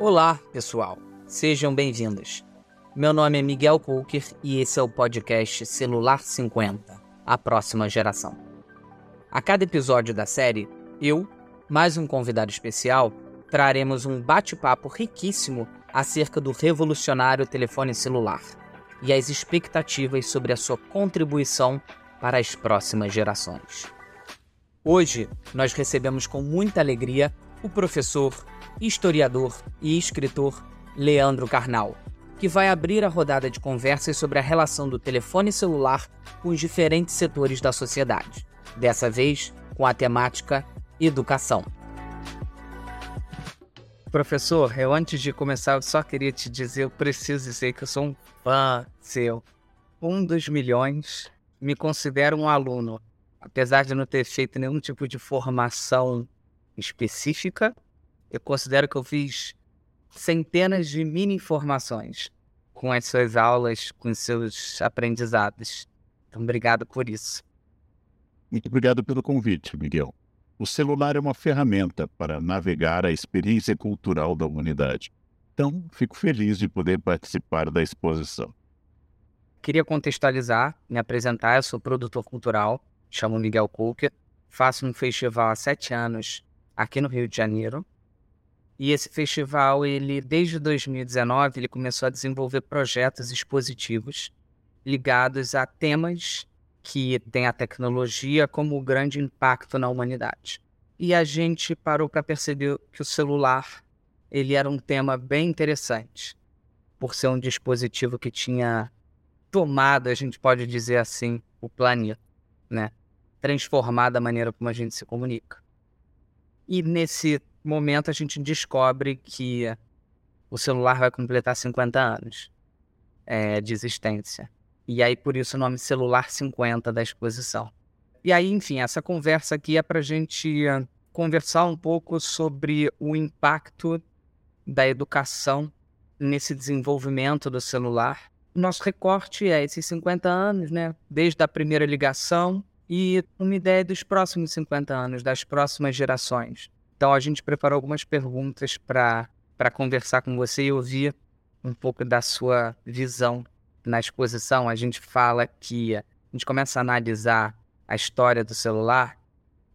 Olá, pessoal. Sejam bem-vindos. Meu nome é Miguel Coker e esse é o podcast Celular 50, a próxima geração. A cada episódio da série, eu, mais um convidado especial, traremos um bate-papo riquíssimo acerca do revolucionário telefone celular e as expectativas sobre a sua contribuição para as próximas gerações. Hoje, nós recebemos com muita alegria o professor, historiador e escritor Leandro Carnal, que vai abrir a rodada de conversas sobre a relação do telefone celular com os diferentes setores da sociedade, dessa vez com a temática educação. Professor, eu antes de começar, eu só queria te dizer, eu preciso dizer que eu sou um fã seu. Um dos milhões, me considero um aluno. Apesar de não ter feito nenhum tipo de formação específica, eu considero que eu fiz centenas de mini informações com as suas aulas, com os seus aprendizados. Então, obrigado por isso. Muito obrigado pelo convite, Miguel. O celular é uma ferramenta para navegar a experiência cultural da humanidade. Então, fico feliz de poder participar da exposição. Queria contextualizar, me apresentar. Eu sou produtor cultural, chamo Miguel Coker, faço um festival há sete anos aqui no Rio de Janeiro. E esse festival, ele desde 2019, ele começou a desenvolver projetos expositivos ligados a temas que tem a tecnologia como grande impacto na humanidade. E a gente parou para perceber que o celular ele era um tema bem interessante, por ser um dispositivo que tinha tomado, a gente pode dizer assim, o planeta, né? Transformado a maneira como a gente se comunica. E nesse momento a gente descobre que o celular vai completar 50 anos é, de existência. E aí, por isso, o nome Celular 50 da exposição. E aí, enfim, essa conversa aqui é para a gente conversar um pouco sobre o impacto da educação nesse desenvolvimento do celular. Nosso recorte é esses 50 anos, né? Desde a primeira ligação e uma ideia dos próximos 50 anos, das próximas gerações. Então, a gente preparou algumas perguntas para conversar com você e ouvir um pouco da sua visão na exposição, a gente fala que a gente começa a analisar a história do celular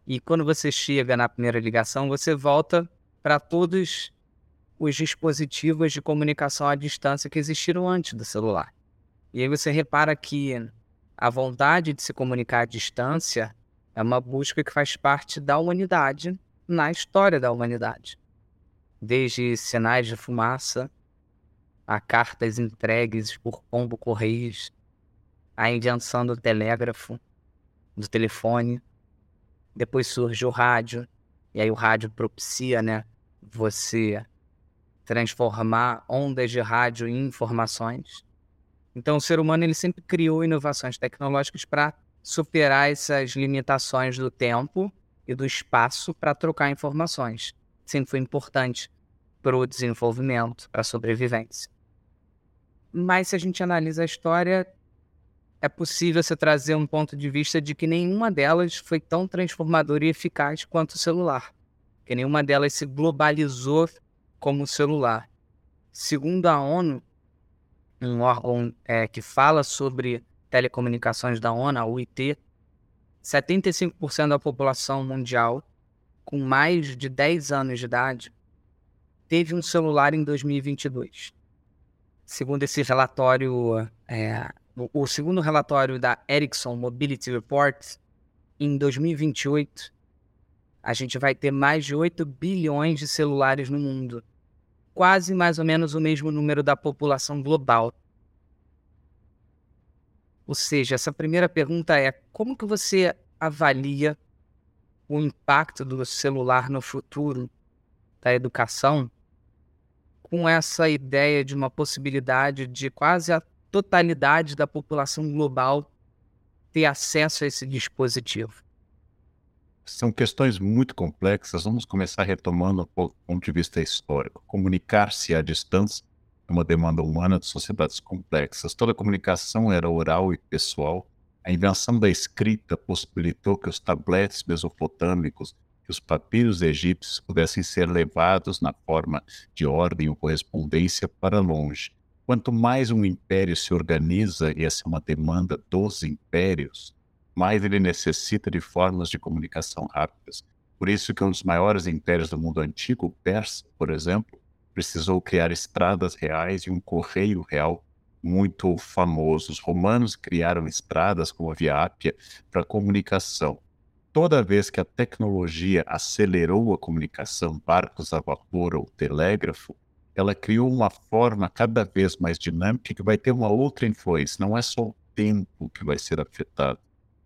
e quando você chega na primeira ligação, você volta para todos os dispositivos de comunicação à distância que existiram antes do celular. E aí você repara que a vontade de se comunicar à distância é uma busca que faz parte da humanidade na história da humanidade. Desde sinais de fumaça a cartas entregues por pombo correios, a invenção do telégrafo, do telefone. Depois surge o rádio, e aí o rádio propicia, né, você transformar ondas de rádio em informações. Então o ser humano ele sempre criou inovações tecnológicas para superar essas limitações do tempo e do espaço para trocar informações. Sempre foi importante para o desenvolvimento, para a sobrevivência. Mas se a gente analisa a história, é possível você trazer um ponto de vista de que nenhuma delas foi tão transformadora e eficaz quanto o celular. Que nenhuma delas se globalizou como o celular. Segundo a ONU, um órgão é, que fala sobre telecomunicações da ONU, a UIT, 75% da população mundial com mais de 10 anos de idade teve um celular em 2022 segundo esse relatório, é, o, segundo relatório da Ericsson Mobility Report, em 2028, a gente vai ter mais de 8 bilhões de celulares no mundo. Quase mais ou menos o mesmo número da população global. Ou seja, essa primeira pergunta é: como que você avalia o impacto do celular no futuro da educação com essa ideia de uma possibilidade de quase a totalidade da população global ter acesso a esse dispositivo? São questões muito complexas. Vamos começar retomando o ponto de vista histórico. Comunicar-se à distância uma demanda humana de sociedades complexas. Toda comunicação era oral e pessoal. A invenção da escrita possibilitou que os tabletes mesopotâmicos que os papiros egípcios pudessem ser levados na forma de ordem ou correspondência para longe. Quanto mais um império se organiza, e essa é uma demanda dos impérios, mais ele necessita de formas de comunicação rápidas. Por isso que um dos maiores impérios do mundo antigo, o Persa, por exemplo, precisou criar estradas reais e um correio real muito famoso. Os romanos criaram estradas como a Via Ápia para comunicação. Toda vez que a tecnologia acelerou a comunicação, barcos a vapor ou telégrafo, ela criou uma forma cada vez mais dinâmica que vai ter uma outra influência. Não é só o tempo que vai ser afetado,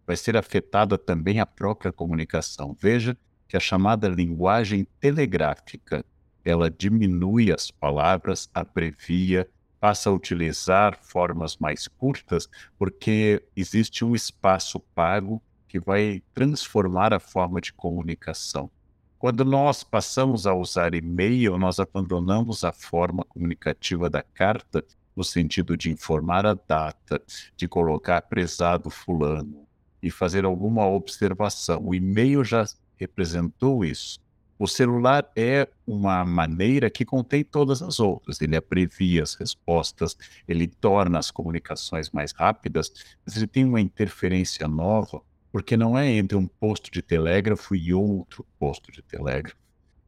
vai ser afetada também a própria comunicação. Veja que a chamada linguagem telegráfica ela diminui as palavras, abrevia, passa a utilizar formas mais curtas, porque existe um espaço pago que vai transformar a forma de comunicação. Quando nós passamos a usar e-mail, nós abandonamos a forma comunicativa da carta, no sentido de informar a data, de colocar prezado fulano e fazer alguma observação. O e-mail já representou isso. O celular é uma maneira que contém todas as outras. Ele abrevia as respostas, ele torna as comunicações mais rápidas, mas ele tem uma interferência nova, porque não é entre um posto de telégrafo e outro posto de telégrafo.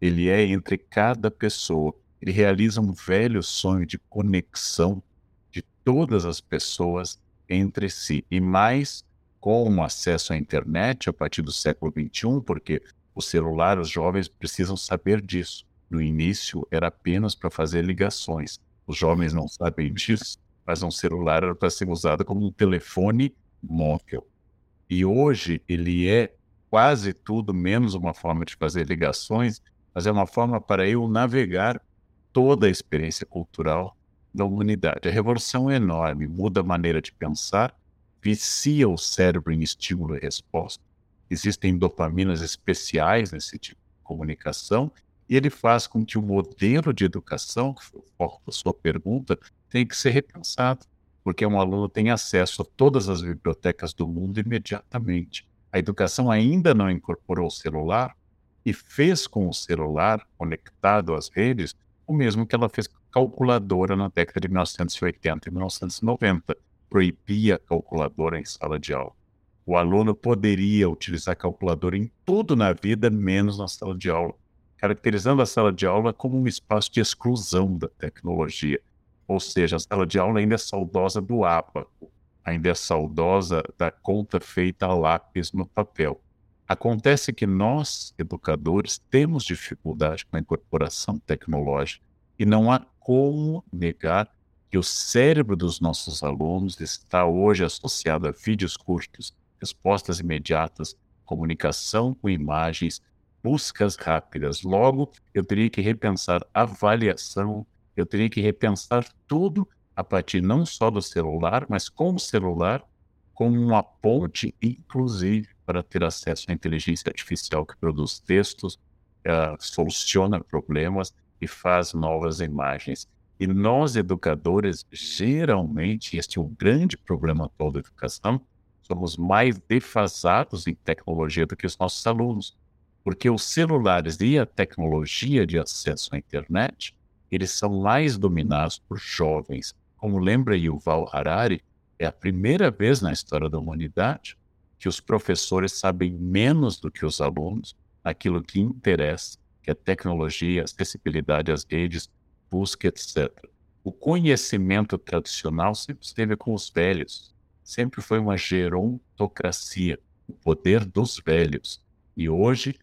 Ele é entre cada pessoa. Ele realiza um velho sonho de conexão de todas as pessoas entre si. E mais com o acesso à internet a partir do século XXI, porque o celular, os jovens precisam saber disso. No início era apenas para fazer ligações. Os jovens não sabem disso, mas um celular era para ser usado como um telefone móvel. E hoje ele é quase tudo menos uma forma de fazer ligações, mas é uma forma para eu navegar toda a experiência cultural da humanidade. A revolução é enorme, muda a maneira de pensar, vicia o cérebro em estímulo e resposta existem dopaminas especiais nesse tipo de comunicação, e ele faz com que o modelo de educação, que foi o foco da sua pergunta, tenha que ser repensado, porque um aluno tem acesso a todas as bibliotecas do mundo imediatamente. A educação ainda não incorporou o celular e fez com o celular conectado às redes o mesmo que ela fez com a calculadora na década de 1980 e 1990. Proibia a calculadora em sala de aula. O aluno poderia utilizar calculadora em tudo na vida, menos na sala de aula, caracterizando a sala de aula como um espaço de exclusão da tecnologia. Ou seja, a sala de aula ainda é saudosa do ábaco, ainda é saudosa da conta feita a lápis no papel. Acontece que nós, educadores, temos dificuldade com a incorporação tecnológica e não há como negar que o cérebro dos nossos alunos está hoje associado a vídeos curtos, respostas imediatas, comunicação com imagens, buscas rápidas. Logo, eu teria que repensar avaliação, eu teria que repensar tudo a partir não só do celular, mas com o celular como uma ponte, inclusive, para ter acesso à inteligência artificial que produz textos, uh, soluciona problemas e faz novas imagens. E nós, educadores, geralmente, este é o grande problema atual da educação, somos mais defasados em tecnologia do que os nossos alunos, porque os celulares e a tecnologia de acesso à internet, eles são mais dominados por jovens. Como lembra Yuval Harari, é a primeira vez na história da humanidade que os professores sabem menos do que os alunos aquilo que interessa, que é tecnologia, acessibilidade às redes, busca, etc. O conhecimento tradicional sempre esteve com os velhos, sempre foi uma gerontocracia, o poder dos velhos. E hoje,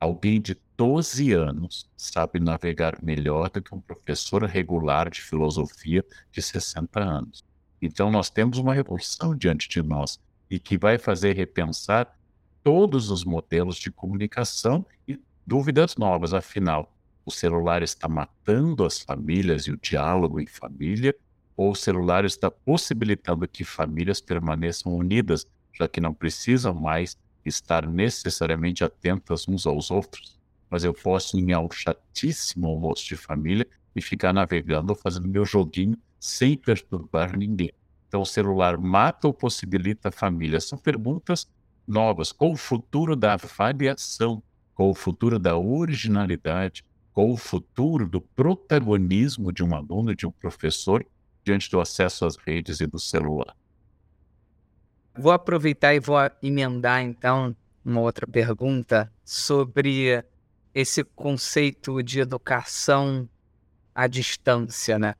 alguém de 12 anos sabe navegar melhor do que um professor regular de filosofia de 60 anos. Então, nós temos uma revolução diante de nós e que vai fazer repensar todos os modelos de comunicação e dúvidas novas. Afinal, o celular está matando as famílias e o diálogo em família, ou o celular está possibilitando que famílias permaneçam unidas, já que não precisam mais estar necessariamente atentas uns aos outros. Mas eu posso ir ao chatíssimo almoço de família e ficar navegando, fazendo meu joguinho sem perturbar ninguém. Então, o celular mata ou possibilita a família? São perguntas novas. Qual o futuro da avaliação? qual o futuro da originalidade, qual o futuro do protagonismo de um aluno, de um professor, diante do acesso às redes e do celular. Vou aproveitar e vou emendar, então, uma outra pergunta sobre esse conceito de educação à distância, né?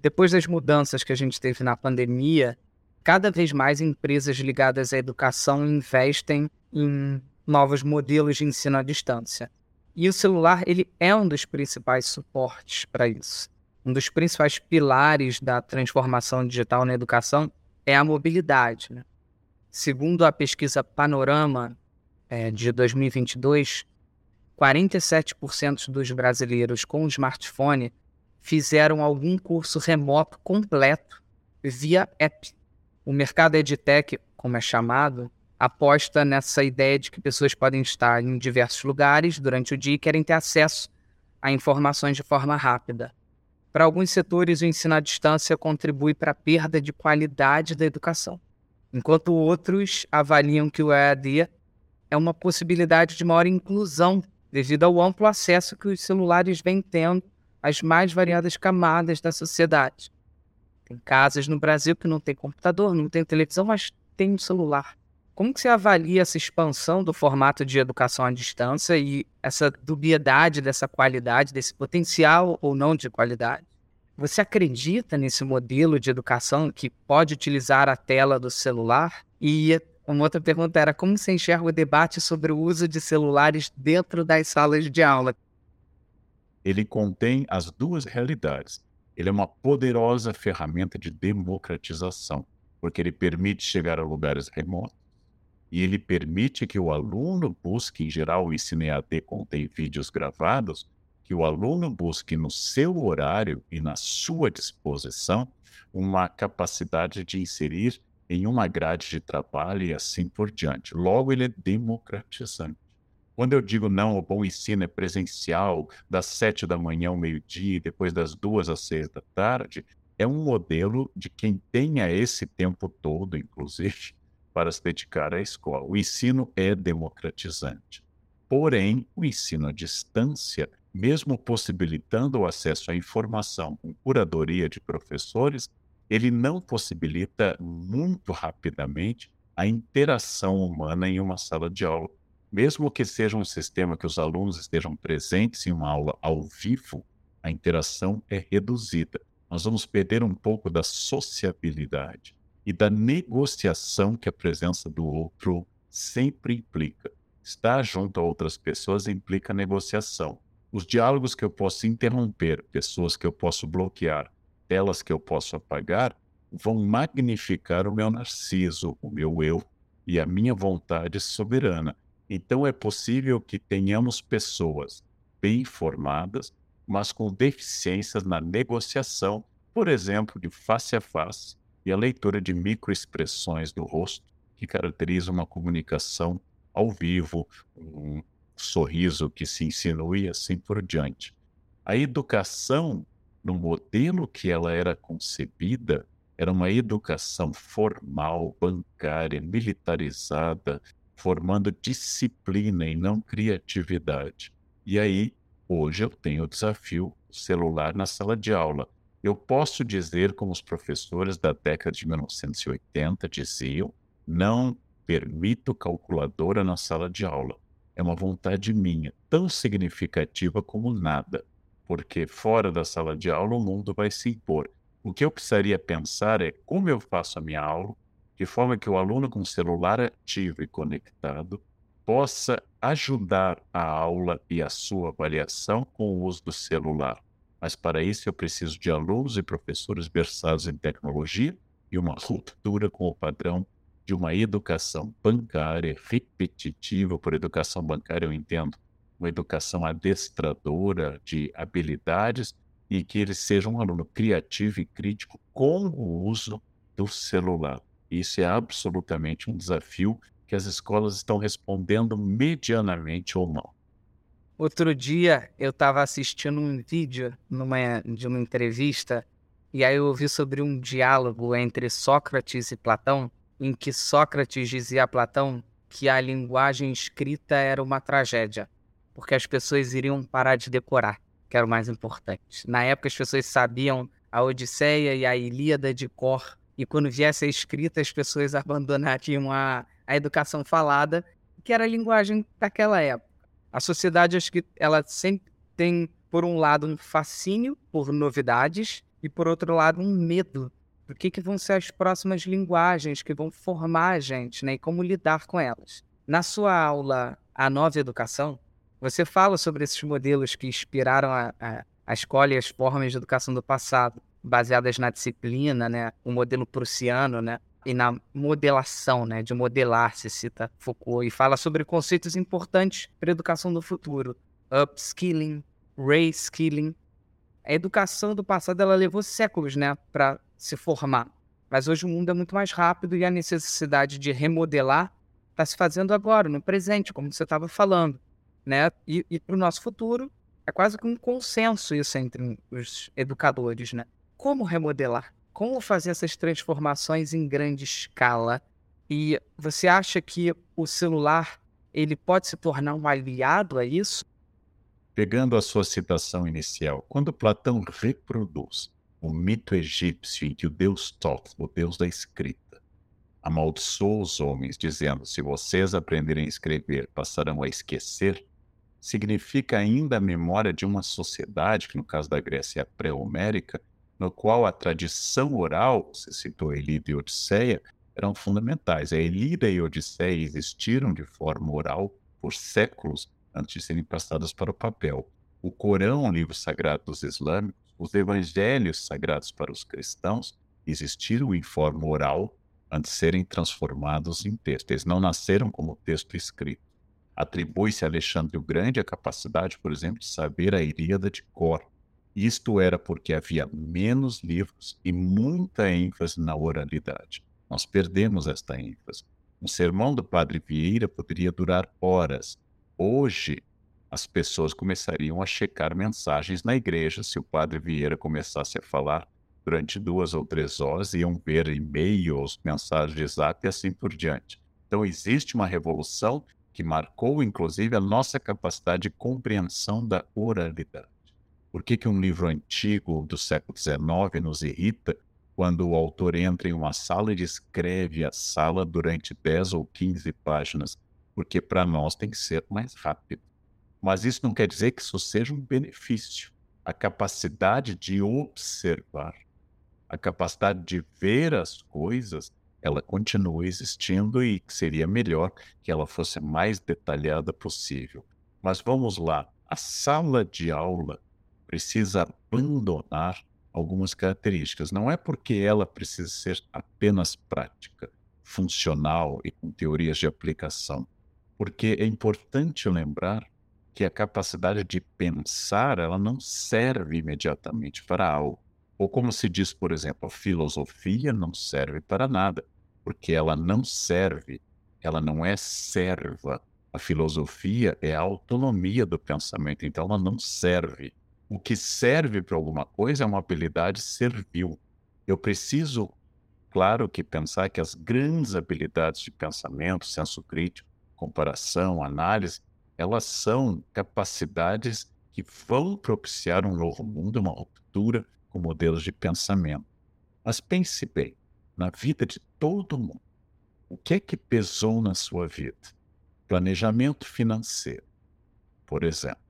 Depois das mudanças que a gente teve na pandemia, cada vez mais empresas ligadas à educação investem em novos modelos de ensino à distância. E o celular ele é um dos principais suportes para isso. Um dos principais pilares da transformação digital na educação é a mobilidade. Né? Segundo a pesquisa Panorama é, de 2022, 47% dos brasileiros com smartphone fizeram algum curso remoto completo via app. O mercado EdTech, como é chamado, aposta nessa ideia de que pessoas podem estar em diversos lugares durante o dia e querem ter acesso a informações de forma rápida. Para alguns setores, o ensino à distância contribui para a perda de qualidade da educação, enquanto outros avaliam que o EAD é uma possibilidade de maior inclusão devido ao amplo acesso que os celulares vêm tendo às mais variadas camadas da sociedade. Tem casas no Brasil que não tem computador, não tem televisão, mas tem um celular. Como que você avalia essa expansão do formato de educação à distância e essa dubiedade dessa qualidade, desse potencial ou não de qualidade? Você acredita nesse modelo de educação que pode utilizar a tela do celular? E uma outra pergunta era como você enxerga o debate sobre o uso de celulares dentro das salas de aula? Ele contém as duas realidades. Ele é uma poderosa ferramenta de democratização, porque ele permite chegar a lugares remotos e ele permite que o aluno busque, em geral, o ensino EAD contém vídeos gravados, que o aluno busque no seu horário e na sua disposição uma capacidade de inserir em uma grade de trabalho e assim por diante. Logo, ele é democratizante. Quando eu digo não, o bom ensino é presencial, das sete da manhã ao meio-dia e depois das duas às seis da tarde, é um modelo de quem tenha esse tempo todo, inclusive, para se dedicar à escola. O ensino é democratizante. Porém, o ensino à distância, mesmo possibilitando o acesso à informação com curadoria de professores, ele não possibilita muito rapidamente a interação humana em uma sala de aula. Mesmo que seja um sistema que os alunos estejam presentes em uma aula ao vivo, a interação é reduzida. Nós vamos perder um pouco da sociabilidade e da negociação que a presença do outro sempre implica. Estar junto a outras pessoas implica negociação. Os diálogos que eu posso interromper, pessoas que eu posso bloquear, telas que eu posso apagar, vão magnificar o meu narciso, o meu eu e a minha vontade soberana. Então é possível que tenhamos pessoas bem informadas, mas com deficiências na negociação, por exemplo, de face a face, e a leitura de microexpressões do rosto, que caracteriza uma comunicação ao vivo, um sorriso que se insinua e assim por diante. A educação no modelo que ela era concebida, era uma educação formal, bancária, militarizada, formando disciplina e não criatividade. E aí, hoje eu tenho o desafio celular na sala de aula. Eu posso dizer, como os professores da década de 1980 diziam, não permito calculadora na sala de aula. É uma vontade minha, tão significativa como nada porque fora da sala de aula o mundo vai se impor. O que eu precisaria pensar é como eu faço a minha aula, de forma que o aluno com celular ativo e conectado possa ajudar a aula e a sua avaliação com o uso do celular. Mas para isso eu preciso de alunos e professores versados em tecnologia e uma ruptura com o padrão de uma educação bancária repetitiva. Por educação bancária eu entendo uma educação adestradora de habilidades e que ele seja um aluno criativo e crítico com o uso do celular. Isso é absolutamente um desafio que as escolas estão respondendo medianamente ou não. Outro dia eu estava assistindo um vídeo numa, de uma entrevista e aí eu ouvi sobre um diálogo entre Sócrates e Platão, em que Sócrates dizia a Platão que a linguagem escrita era uma tragédia, porque as pessoas iriam parar de decorar, que era o mais importante. Na época, as pessoas sabiam a Odisseia e a Ilíada de cor, e quando viesse a escrita, as pessoas abandonariam a, a educação falada, que era a linguagem daquela época. A sociedade, acho que ela sempre tem, por um lado, um fascínio por novidades e, por outro lado, um medo do que, que vão ser as próximas linguagens que vão formar a gente né, e como lidar com elas. Na sua aula A Nova Educação, você fala sobre esses modelos que inspiraram a, a, a escola e as formas de educação do passado, baseadas na disciplina, né, o modelo prussiano, né, e na modelação, né, de modelar, se cita Foucault, e fala sobre conceitos importantes para a educação do futuro, upskilling, reskilling. A educação do passado ela levou séculos, né, para se formar. Mas hoje o mundo é muito mais rápido e a necessidade de remodelar está se fazendo agora, no presente, como você estava falando. Né? E, e para o nosso futuro, é quase que um consenso isso entre os educadores. Né? Como remodelar? Como fazer essas transformações em grande escala? E você acha que o celular ele pode se tornar um aliado a isso? Pegando a sua citação inicial, quando Platão reproduz o mito egípcio em que o deus Thoth, o deus da escrita, amaldiçoou os homens, dizendo: se vocês aprenderem a escrever, passarão a esquecer, significa ainda a memória de uma sociedade, que no caso da Grécia é pré-homérica, no qual a tradição oral, você citou Elida e Odisseia, eram fundamentais. A Elida e a Odisseia existiram de forma oral por séculos antes de serem passadas para o papel. O Corão, o livro sagrado dos islâmicos, os evangelhos sagrados para os cristãos existiram em forma oral antes de serem transformados em texto. Eles não nasceram como texto escrito. Atribui-se a Alexandre o Grande a capacidade, por exemplo, de saber a Ilíada de cor. Isto era porque havia menos livros e muita ênfase na oralidade. Nós perdemos esta ênfase. Um sermão do Padre Vieira poderia durar horas. Hoje, as pessoas começariam a checar mensagens na igreja. Se o padre Vieira começasse a falar durante duas ou três horas, iam ver e-mails, mensagens de zap e assim por diante. Então, existe uma revolução que marcou, inclusive, a nossa capacidade de compreensão da oralidade. Por que, que um livro antigo do século XIX nos irrita quando o autor entra em uma sala e descreve a sala durante 10 ou 15 páginas? Porque para nós tem que ser mais rápido. Mas isso não quer dizer que isso seja um benefício. A capacidade de observar, a capacidade de ver as coisas, ela continua existindo e seria melhor que ela fosse mais detalhada possível. Mas vamos lá, a sala de aula precisa abandonar algumas características. Não é porque ela precisa ser apenas prática, funcional e com teorias de aplicação. Porque é importante lembrar que a capacidade de pensar ela não serve imediatamente para algo. Ou como se diz, por exemplo, a filosofia não serve para nada, porque ela não serve, ela não é serva. A filosofia é a autonomia do pensamento, então ela não serve. O que serve para alguma coisa é uma habilidade servil. Eu preciso, claro que pensar que as grandes habilidades de pensamento, senso crítico, comparação, análise, elas são capacidades que vão propiciar um novo mundo, uma ruptura com modelos de pensamento. Mas pense bem, na vida de todo mundo, o que é que pesou na sua vida? Planejamento financeiro, por exemplo.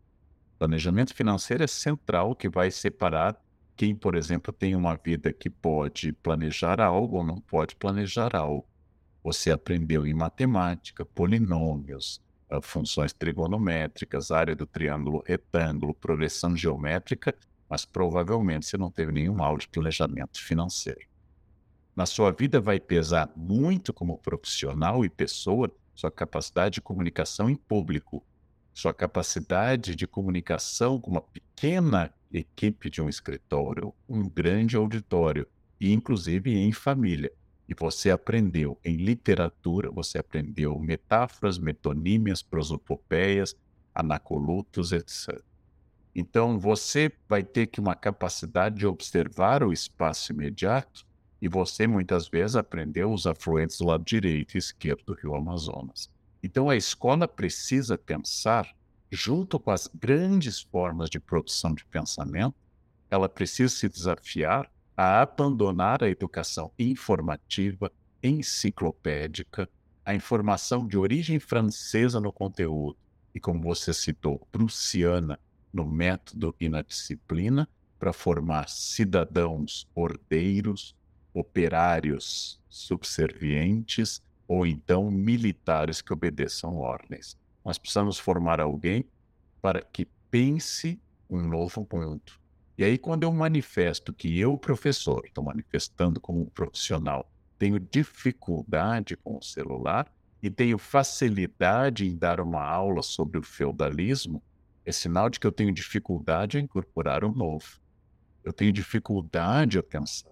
Planejamento financeiro é central que vai separar quem, por exemplo, tem uma vida que pode planejar algo ou não pode planejar algo. Você aprendeu em matemática, polinômios, funções trigonométricas, área do triângulo retângulo, progressão geométrica, mas provavelmente você não teve nenhum aula de planejamento financeiro. Na sua vida vai pesar muito como profissional e pessoa sua capacidade de comunicação em público, sua capacidade de comunicação com uma pequena equipe de um escritório, um grande auditório e inclusive em família. E você aprendeu em literatura, você aprendeu metáforas, metonímias, prosopopeias, anacolutos, etc. Então, você vai ter que uma capacidade de observar o espaço imediato e você muitas vezes aprendeu os afluentes do lado direito e esquerdo do rio Amazonas. Então a escola precisa pensar, junto com as grandes formas de produção de pensamento, ela precisa se desafiar a abandonar a educação informativa, enciclopédica, a informação de origem francesa no conteúdo e, como você citou, prussiana no método e na disciplina, para formar cidadãos ordeiros, operários subservientes ou então militares que obedeçam ordens. Nós precisamos formar alguém para que pense um novo mundo. E aí, quando eu manifesto que eu, professor, estou manifestando como um profissional, tenho dificuldade com o celular e tenho facilidade em dar uma aula sobre o feudalismo, é sinal de que eu tenho dificuldade em incorporar o novo. Eu tenho dificuldade a pensar,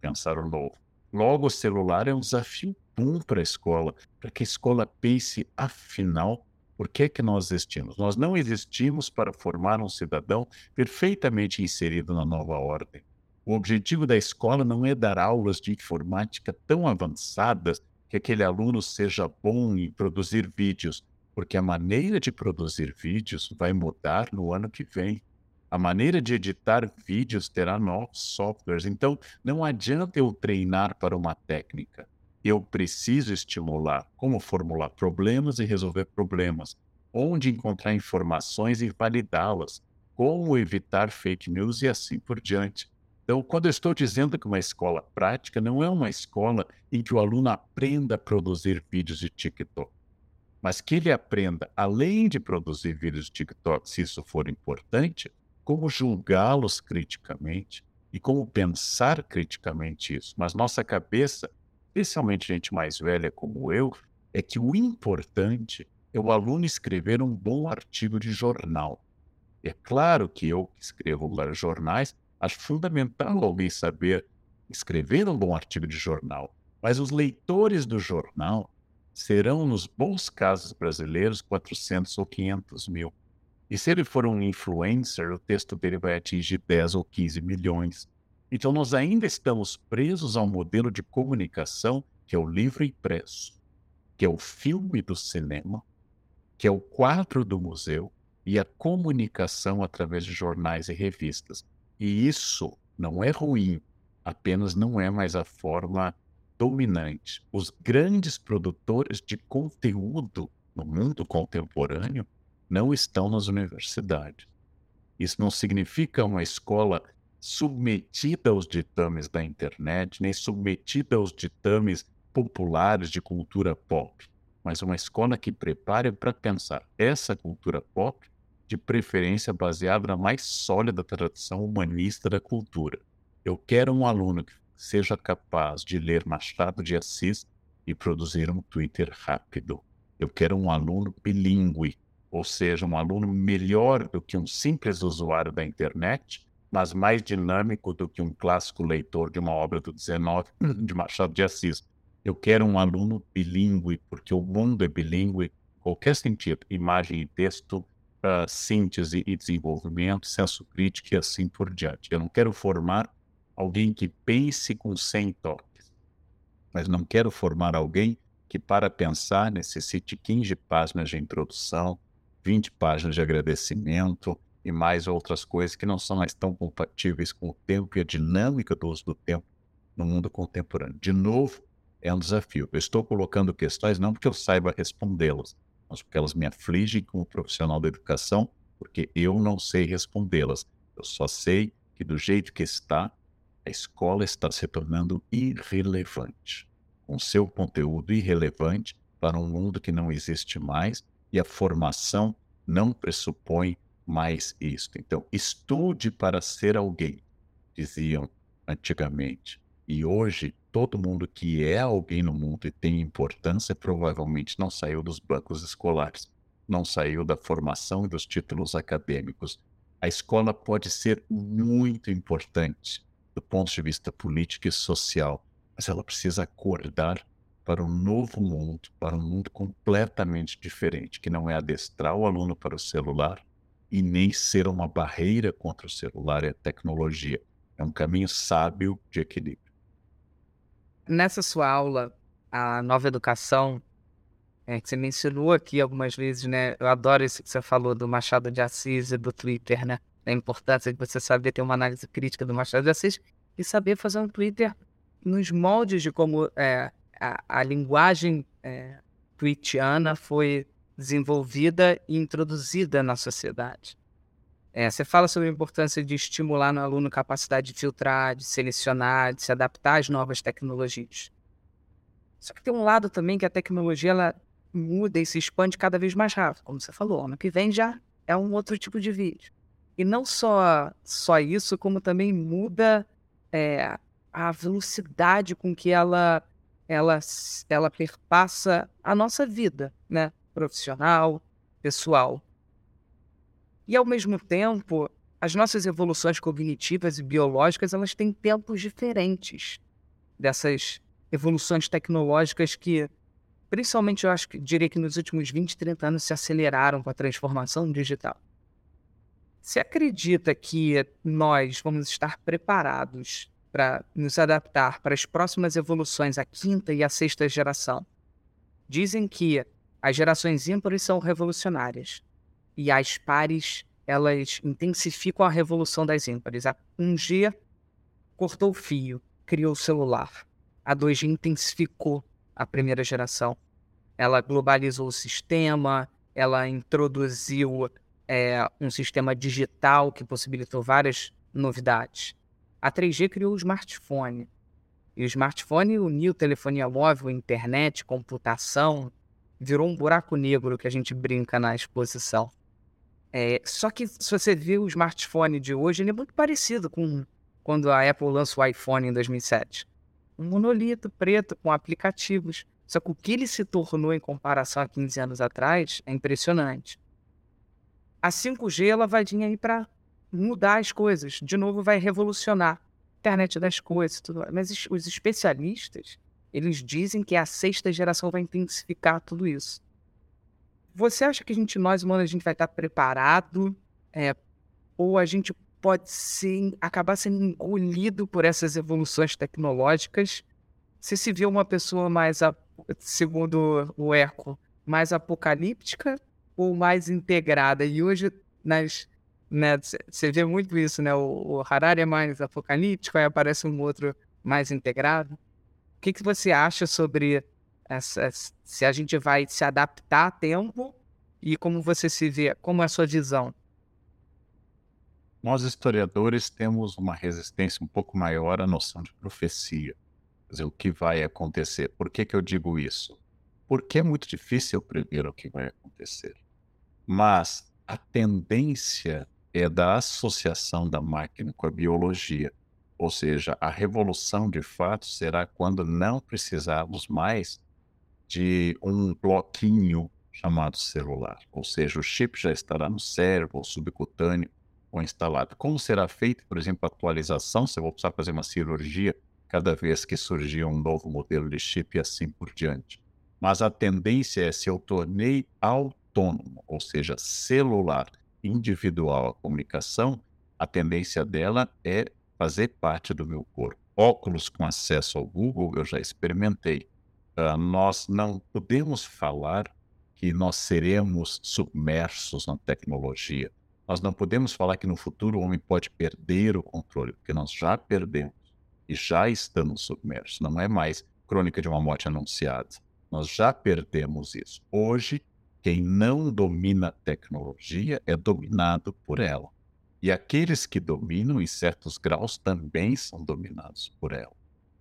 pensar o novo. Logo, o celular é um desafio bom para a escola, para que a escola pense, afinal, por que, que nós existimos? Nós não existimos para formar um cidadão perfeitamente inserido na nova ordem. O objetivo da escola não é dar aulas de informática tão avançadas que aquele aluno seja bom em produzir vídeos, porque a maneira de produzir vídeos vai mudar no ano que vem. A maneira de editar vídeos terá novos softwares. Então, não adianta eu treinar para uma técnica. Eu preciso estimular como formular problemas e resolver problemas, onde encontrar informações e validá-las, como evitar fake news e assim por diante. Então, quando eu estou dizendo que uma escola prática não é uma escola em que o aluno aprenda a produzir vídeos de TikTok, mas que ele aprenda, além de produzir vídeos de TikTok, se isso for importante, como julgá-los criticamente e como pensar criticamente isso. Mas nossa cabeça, especialmente gente mais velha como eu, é que o importante é o aluno escrever um bom artigo de jornal. É claro que eu que escrevo jornais, acho fundamental alguém saber escrever um bom artigo de jornal. Mas os leitores do jornal serão, nos bons casos brasileiros, 400 ou 500 mil. E se ele for um influencer, o texto dele vai atingir 10 ou 15 milhões. Então, nós ainda estamos presos ao modelo de comunicação que é o livro impresso, que é o filme do cinema, que é o quadro do museu e a comunicação através de jornais e revistas. E isso não é ruim, apenas não é mais a forma dominante. Os grandes produtores de conteúdo no mundo contemporâneo não estão nas universidades. Isso não significa uma escola submetida aos ditames da internet, nem submetida aos ditames populares de cultura pop, mas uma escola que prepare para pensar essa cultura pop, de preferência baseada na mais sólida tradição humanista da cultura. Eu quero um aluno que seja capaz de ler Machado de Assis e produzir um Twitter rápido. Eu quero um aluno bilíngue, ou seja, um aluno melhor do que um simples usuário da internet, mas mais dinâmico do que um clássico leitor de uma obra do 19 de Machado de Assis. Eu quero um aluno bilíngue, porque o mundo é bilíngue, qualquer sentido, imagem e texto, uh, síntese e desenvolvimento, senso crítico e assim por diante. Eu não quero formar alguém que pense com 100 toques, mas não quero formar alguém que, para pensar, necessite 15 páginas de introdução, 20 páginas de agradecimento e mais outras coisas que não são mais tão compatíveis com o tempo e a dinâmica do uso do tempo no mundo contemporâneo. De novo, é um desafio. Eu estou colocando questões não porque eu saiba respondê-las, mas porque elas me afligem como profissional da educação, porque eu não sei respondê-las. Eu só sei que do jeito que está, a escola está se tornando irrelevante, com seu conteúdo irrelevante para um mundo que não existe mais e a formação não pressupõe mais isto. Então, estude para ser alguém, diziam antigamente. E hoje, todo mundo que é alguém no mundo e tem importância provavelmente não saiu dos bancos escolares, não saiu da formação e dos títulos acadêmicos. A escola pode ser muito importante do ponto de vista político e social, mas ela precisa acordar para um novo mundo, para um mundo completamente diferente, que não é adestrar o aluno para o celular e nem ser uma barreira contra o celular e a tecnologia. É um caminho sábio de equilíbrio. Nessa sua aula, a nova educação, é, que você mencionou aqui algumas vezes, né? Eu adoro isso que você falou do Machado de Assis e do Twitter, né? A importância de você saber ter uma análise crítica do Machado de Assis e saber fazer um Twitter nos moldes de como é, a, a, linguagem é, foi desenvolvida e introduzida na sociedade. É, você fala sobre a importância de estimular no aluno capacidade de filtrar, de selecionar, de se adaptar às novas tecnologias. Só que tem um lado também que a tecnologia ela muda e se expande cada vez mais rápido, como você falou. Ano que vem já é um outro tipo de vídeo. E não só, só isso, como também muda é, a velocidade com que ela, ela, ela perpassa a nossa vida, né? Profissional, pessoal. E ao mesmo tempo, as nossas evoluções cognitivas e biológicas, elas têm tempos diferentes dessas evoluções tecnológicas que, principalmente eu acho que diria que nos últimos 20, 30 anos se aceleraram com a transformação digital. Você acredita que nós vamos estar preparados para nos adaptar para as próximas evoluções, a quinta e a sexta geração? Dizem que as gerações ímpares são revolucionárias e as pares elas intensificam a revolução das ímpares. A 1G cortou o fio, criou o celular. A 2G intensificou a primeira geração. Ela globalizou o sistema, ela introduziu é, um sistema digital que possibilitou várias novidades. A 3G criou o smartphone. E o smartphone uniu telefonia móvel, internet, computação, virou um buraco negro que a gente brinca na exposição. É, só que se você vê o smartphone de hoje, ele é muito parecido com quando a Apple lançou o iPhone em 2007. Um monolito preto com aplicativos. Só que o que ele se tornou em comparação a 15 anos atrás é impressionante. A 5G ela vai vir aí para mudar as coisas. De novo, vai revolucionar a internet das coisas. Tudo. Mas os especialistas eles dizem que a sexta geração vai intensificar tudo isso. Você acha que a gente, nós humanos, a gente vai estar preparado? É, ou a gente pode ser, acabar sendo engolido por essas evoluções tecnológicas? Você se vê uma pessoa mais, segundo o Eco, mais apocalíptica ou mais integrada? E hoje, nas, né, você vê muito isso, né? O, o Harari é mais apocalíptico, aí aparece um outro mais integrado. O que, que você acha sobre essa, se a gente vai se adaptar a tempo e como você se vê, como é a sua visão? Nós historiadores temos uma resistência um pouco maior à noção de profecia. Quer dizer, o que vai acontecer. Por que, que eu digo isso? Porque é muito difícil prever o que vai acontecer. Mas a tendência é da associação da máquina com a biologia. Ou seja, a revolução de fato será quando não precisarmos mais de um bloquinho chamado celular. Ou seja, o chip já estará no cérebro, subcutâneo ou instalado. Como será feita, por exemplo, a atualização? Se eu vou precisar fazer uma cirurgia cada vez que surgir um novo modelo de chip e assim por diante. Mas a tendência é se eu tornei autônomo, ou seja, celular, individual a comunicação, a tendência dela é fazer parte do meu corpo. Óculos com acesso ao Google eu já experimentei. Uh, nós não podemos falar que nós seremos submersos na tecnologia. Nós não podemos falar que no futuro o homem pode perder o controle, porque nós já perdemos e já estamos submersos. Não é mais crônica de uma morte anunciada. Nós já perdemos isso. Hoje, quem não domina a tecnologia é dominado por ela. E aqueles que dominam, em certos graus, também são dominados por ela.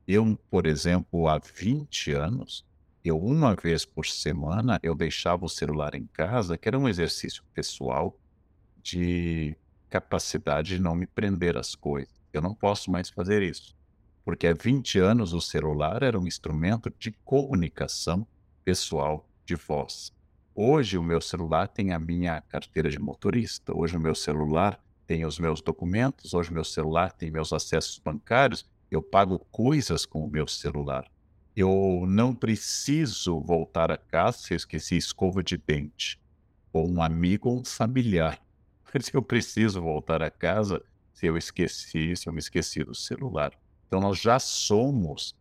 Eu, por exemplo, há 20 anos, eu uma vez por semana, eu deixava o celular em casa, que era um exercício pessoal de capacidade de não me prender às coisas. Eu não posso mais fazer isso, porque há 20 anos o celular era um instrumento de comunicação pessoal de voz. Hoje o meu celular tem a minha carteira de motorista, hoje o meu celular tem os meus documentos, hoje meu celular tem meus acessos bancários, eu pago coisas com o meu celular. Eu não preciso voltar a casa se eu esqueci escova de dente, ou um amigo ou um familiar. Mas eu preciso voltar a casa se eu esqueci, se eu me esqueci do celular. Então nós já somos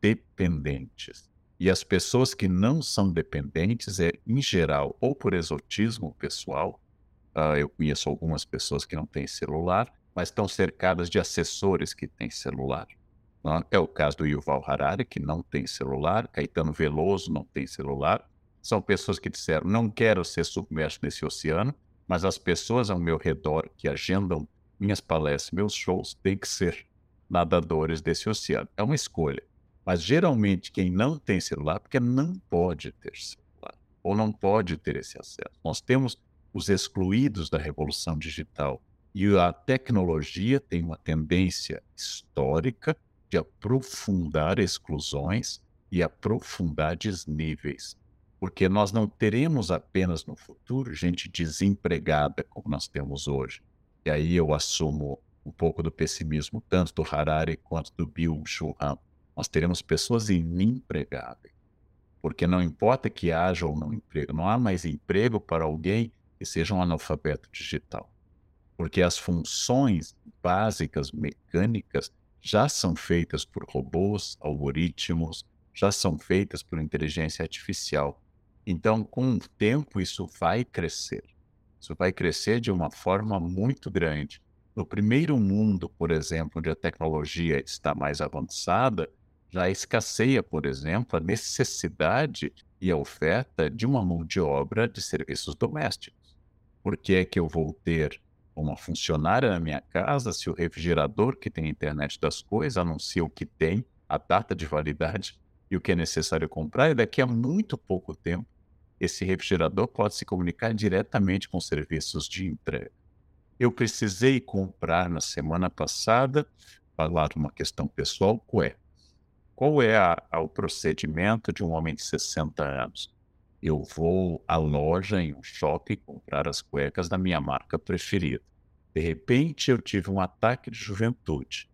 dependentes. E as pessoas que não são dependentes, é, em geral, ou por exotismo pessoal, uh, eu conheço algumas pessoas que não têm celular, mas estão cercadas de assessores que têm celular. Não? É o caso do Yuval Harari, que não tem celular, Caetano Veloso não tem celular. São pessoas que disseram: não quero ser submerso nesse oceano, mas as pessoas ao meu redor que agendam minhas palestras, meus shows, têm que ser nadadores desse oceano. É uma escolha. Mas geralmente quem não tem celular, porque não pode ter celular, ou não pode ter esse acesso. Nós temos os excluídos da revolução digital. E a tecnologia tem uma tendência histórica de aprofundar exclusões e aprofundar desníveis. Porque nós não teremos apenas no futuro gente desempregada como nós temos hoje. E aí eu assumo um pouco do pessimismo, tanto do Harari quanto do Bill Shuhan nós teremos pessoas inempregáveis. Porque não importa que haja ou não emprego, não há mais emprego para alguém que seja um analfabeto digital. Porque as funções básicas mecânicas já são feitas por robôs, algoritmos, já são feitas por inteligência artificial. Então, com o tempo, isso vai crescer. Isso vai crescer de uma forma muito grande. No primeiro mundo, por exemplo, onde a tecnologia está mais avançada, já escasseia, por exemplo, a necessidade e a oferta de uma mão de obra de serviços domésticos. Por que é que eu vou ter uma funcionária na minha casa se o refrigerador que tem a internet das coisas anuncia o que tem, a data de validade e o que é necessário comprar, e daqui a muito pouco tempo esse refrigerador pode se comunicar diretamente com serviços de entrega. Eu precisei comprar na semana passada, falar uma questão pessoal, qual é a, a, o procedimento de um homem de 60 anos? Eu vou à loja, em um shopping, comprar as cuecas da minha marca preferida. De repente, eu tive um ataque de juventude.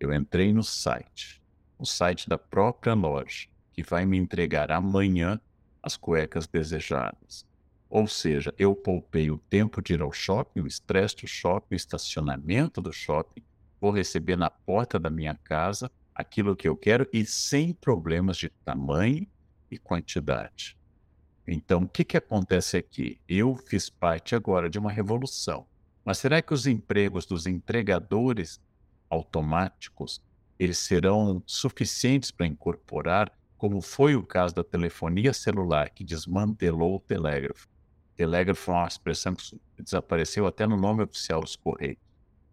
Eu entrei no site, o site da própria loja, que vai me entregar amanhã as cuecas desejadas. Ou seja, eu poupei o tempo de ir ao shopping, o estresse do shopping, o estacionamento do shopping, vou receber na porta da minha casa aquilo que eu quero e sem problemas de tamanho e quantidade. Então, o que, que acontece aqui? Eu fiz parte agora de uma revolução. Mas será que os empregos dos entregadores automáticos eles serão suficientes para incorporar, como foi o caso da telefonia celular, que desmantelou o telégrafo? Telégrafo é uma expressão que desapareceu até no nome oficial dos Correios.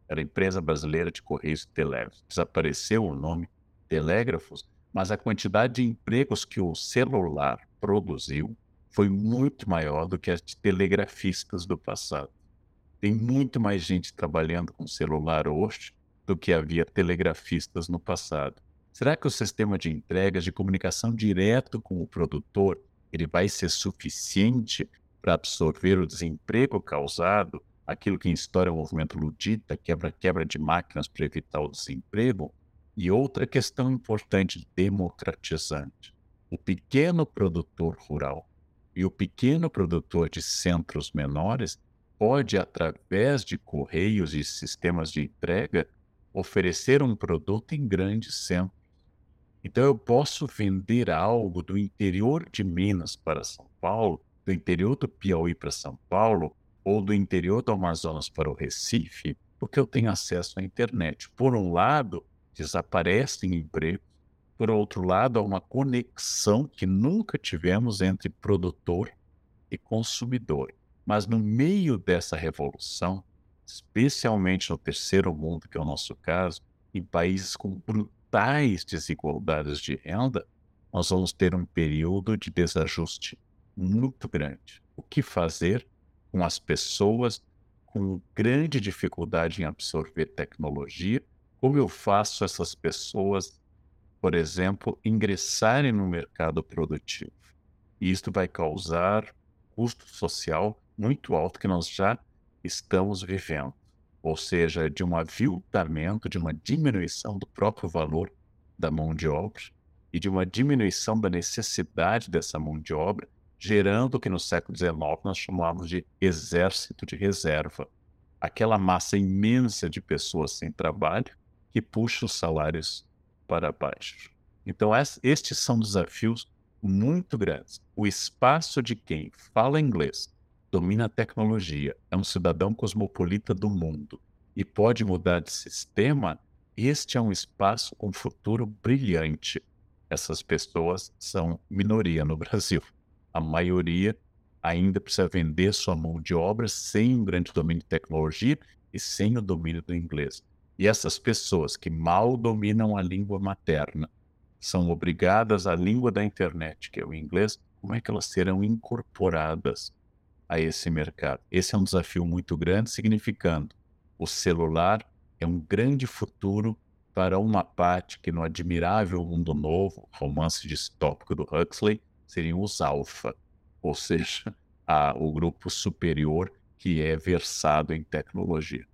Era a Empresa Brasileira de Correios e Telégrafos. Desapareceu o nome telégrafos, mas a quantidade de empregos que o celular produziu foi muito maior do que as de telegrafistas do passado. Tem muito mais gente trabalhando com celular hoje do que havia telegrafistas no passado. Será que o sistema de entregas de comunicação direto com o produtor ele vai ser suficiente para absorver o desemprego causado, aquilo que em história é o movimento ludita, quebra-quebra de máquinas para evitar o desemprego? E outra questão importante, democratizante. O pequeno produtor rural e o pequeno produtor de centros menores pode, através de correios e sistemas de entrega, oferecer um produto em grandes centros. Então, eu posso vender algo do interior de Minas para São Paulo, do interior do Piauí para São Paulo, ou do interior do Amazonas para o Recife, porque eu tenho acesso à internet. Por um lado, desaparecem empregos. Por outro lado, há uma conexão que nunca tivemos entre produtor e consumidor. Mas no meio dessa revolução, especialmente no terceiro mundo, que é o nosso caso, em países com brutais desigualdades de renda, nós vamos ter um período de desajuste muito grande. O que fazer com as pessoas com grande dificuldade em absorver tecnologia como eu faço essas pessoas, por exemplo, ingressarem no mercado produtivo? E isto vai causar custo social muito alto que nós já estamos vivendo. Ou seja, de um aviltamento, de uma diminuição do próprio valor da mão de obra e de uma diminuição da necessidade dessa mão de obra, gerando o que no século XIX nós chamamos de exército de reserva. Aquela massa imensa de pessoas sem trabalho que puxa os salários para baixo. Então, estes são desafios muito grandes. O espaço de quem fala inglês, domina a tecnologia, é um cidadão cosmopolita do mundo e pode mudar de sistema, este é um espaço com futuro brilhante. Essas pessoas são minoria no Brasil. A maioria ainda precisa vender sua mão de obra sem um grande domínio de tecnologia e sem o domínio do inglês. E essas pessoas que mal dominam a língua materna são obrigadas à língua da internet, que é o inglês, como é que elas serão incorporadas a esse mercado? Esse é um desafio muito grande, significando o celular é um grande futuro para uma parte que no admirável mundo novo, romance distópico do Huxley, seriam os alfa, ou seja, a, o grupo superior que é versado em tecnologia.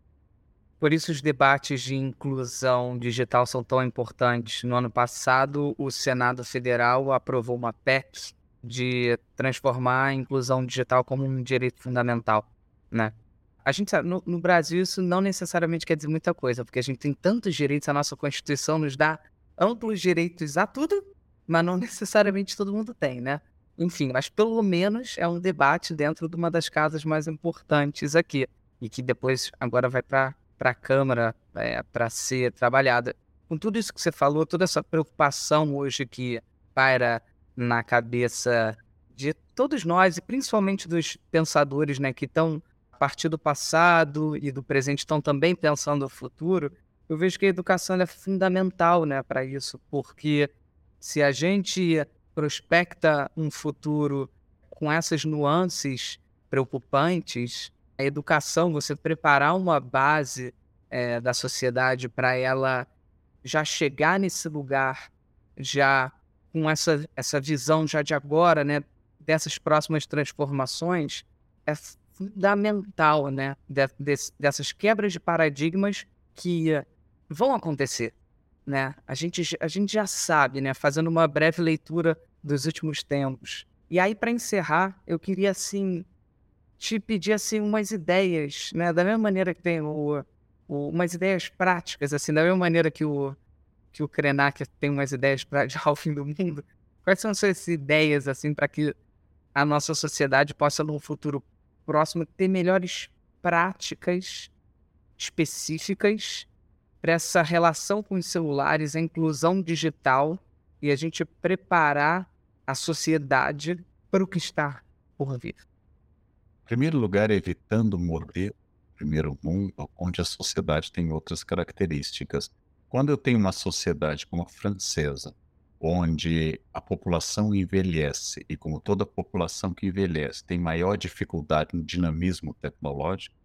Por isso os debates de inclusão digital são tão importantes. No ano passado, o Senado Federal aprovou uma PEC de transformar a inclusão digital como um direito fundamental, né? A gente sabe, no, no, Brasil isso não necessariamente quer dizer muita coisa, porque a gente tem tantos direitos, a nossa Constituição nos dá amplos direitos a tudo, mas não necessariamente todo mundo tem, né? Enfim, mas pelo menos é um debate dentro de uma das casas mais importantes aqui, e que depois agora vai para a Câmara é, para ser trabalhada. Com tudo isso que você falou, toda essa preocupação hoje que paira na cabeça de todos nós, e principalmente dos pensadores né, que estão partir do passado e do presente estão também pensando no futuro, eu vejo que a educação é fundamental né, para isso, porque se a gente prospecta um futuro com essas nuances preocupantes, a educação, você preparar uma base é, da sociedade para ela já chegar nesse lugar, já com essa, essa visão já de agora, né, dessas próximas transformações, é fundamental, né? De, de, dessas quebras de paradigmas que vão acontecer, né? A gente, a gente já sabe, né? Fazendo uma breve leitura dos últimos tempos. E aí, para encerrar, eu queria, assim, te pedir, assim, umas ideias, né? Da mesma maneira que tem o, o umas ideias práticas, assim, da mesma maneira que o, que o Krenak tem umas ideias para o fim do mundo. Quais são suas ideias, assim, para que a nossa sociedade possa, num futuro próximo ter melhores práticas específicas para essa relação com os celulares, a inclusão digital e a gente preparar a sociedade para o que está por vir. Em primeiro lugar, evitando o modelo primeiro mundo, onde a sociedade tem outras características. Quando eu tenho uma sociedade como a francesa, onde a população envelhece e como toda população que envelhece tem maior dificuldade no dinamismo tecnológico,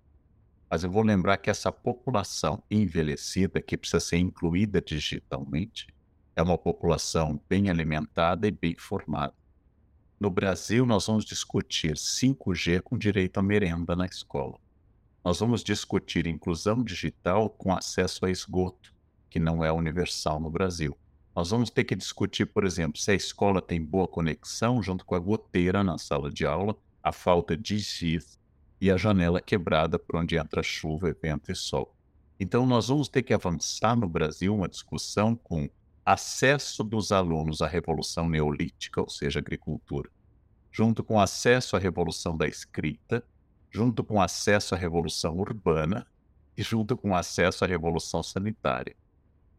mas eu vou lembrar que essa população envelhecida, que precisa ser incluída digitalmente, é uma população bem alimentada e bem formada. No Brasil, nós vamos discutir 5G com direito à merenda na escola. Nós vamos discutir inclusão digital com acesso a esgoto, que não é universal no Brasil. Nós vamos ter que discutir, por exemplo, se a escola tem boa conexão junto com a goteira na sala de aula, a falta de giz e a janela quebrada por onde entra chuva, vento e sol. Então, nós vamos ter que avançar no Brasil uma discussão com acesso dos alunos à revolução neolítica, ou seja, agricultura, junto com acesso à revolução da escrita, junto com acesso à revolução urbana e junto com acesso à revolução sanitária.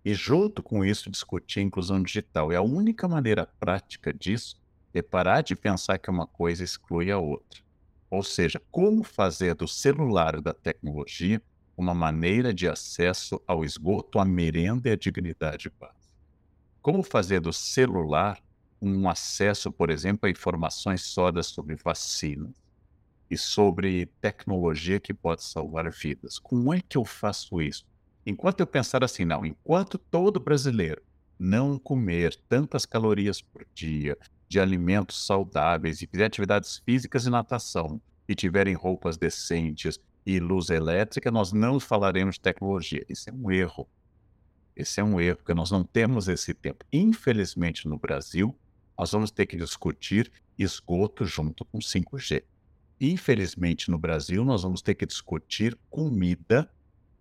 E junto com isso discutir a inclusão digital. E a única maneira prática disso é parar de pensar que uma coisa exclui a outra. Ou seja, como fazer do celular da tecnologia uma maneira de acesso ao esgoto, à merenda e à dignidade básica. Como fazer do celular um acesso, por exemplo, a informações sólidas sobre vacinas e sobre tecnologia que pode salvar vidas. Como é que eu faço isso? Enquanto eu pensar assim, não, enquanto todo brasileiro não comer tantas calorias por dia de alimentos saudáveis e fizer atividades físicas e natação e tiverem roupas decentes e luz elétrica, nós não falaremos de tecnologia. Isso é um erro. Esse é um erro, porque nós não temos esse tempo. Infelizmente, no Brasil, nós vamos ter que discutir esgoto junto com 5G. Infelizmente, no Brasil, nós vamos ter que discutir comida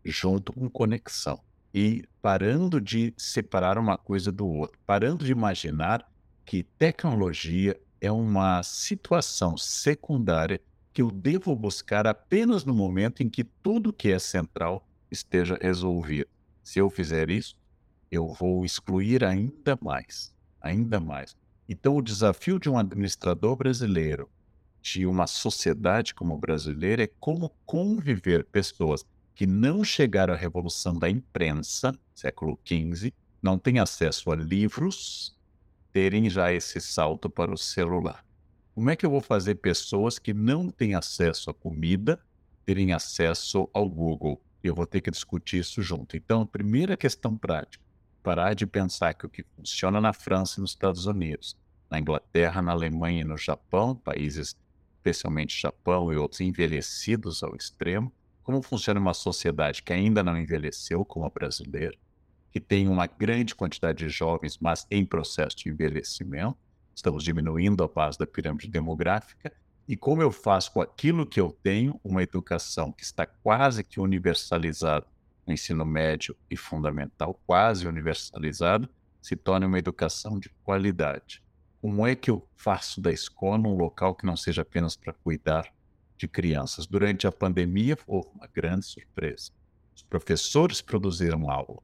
junto com conexão. E parando de separar uma coisa do outro, parando de imaginar que tecnologia é uma situação secundária que eu devo buscar apenas no momento em que tudo que é central esteja resolvido. Se eu fizer isso, eu vou excluir ainda mais, ainda mais. Então, o desafio de um administrador brasileiro, de uma sociedade como brasileira, é como conviver pessoas que não chegaram à revolução da imprensa, século XV, não têm acesso a livros, terem já esse salto para o celular. Como é que eu vou fazer pessoas que não têm acesso à comida terem acesso ao Google? Eu vou ter que discutir isso junto. Então, a primeira questão prática, parar de pensar que o que funciona na França e nos Estados Unidos, na Inglaterra, na Alemanha e no Japão, países especialmente Japão e outros envelhecidos ao extremo, como funciona uma sociedade que ainda não envelheceu como a brasileira, que tem uma grande quantidade de jovens, mas em processo de envelhecimento, estamos diminuindo a base da pirâmide demográfica, e como eu faço com aquilo que eu tenho, uma educação que está quase que universalizada no ensino médio e fundamental, quase universalizada, se torne uma educação de qualidade. Como é que eu faço da escola um local que não seja apenas para cuidar de crianças? Durante a pandemia, houve uma grande surpresa. Os professores produziram aula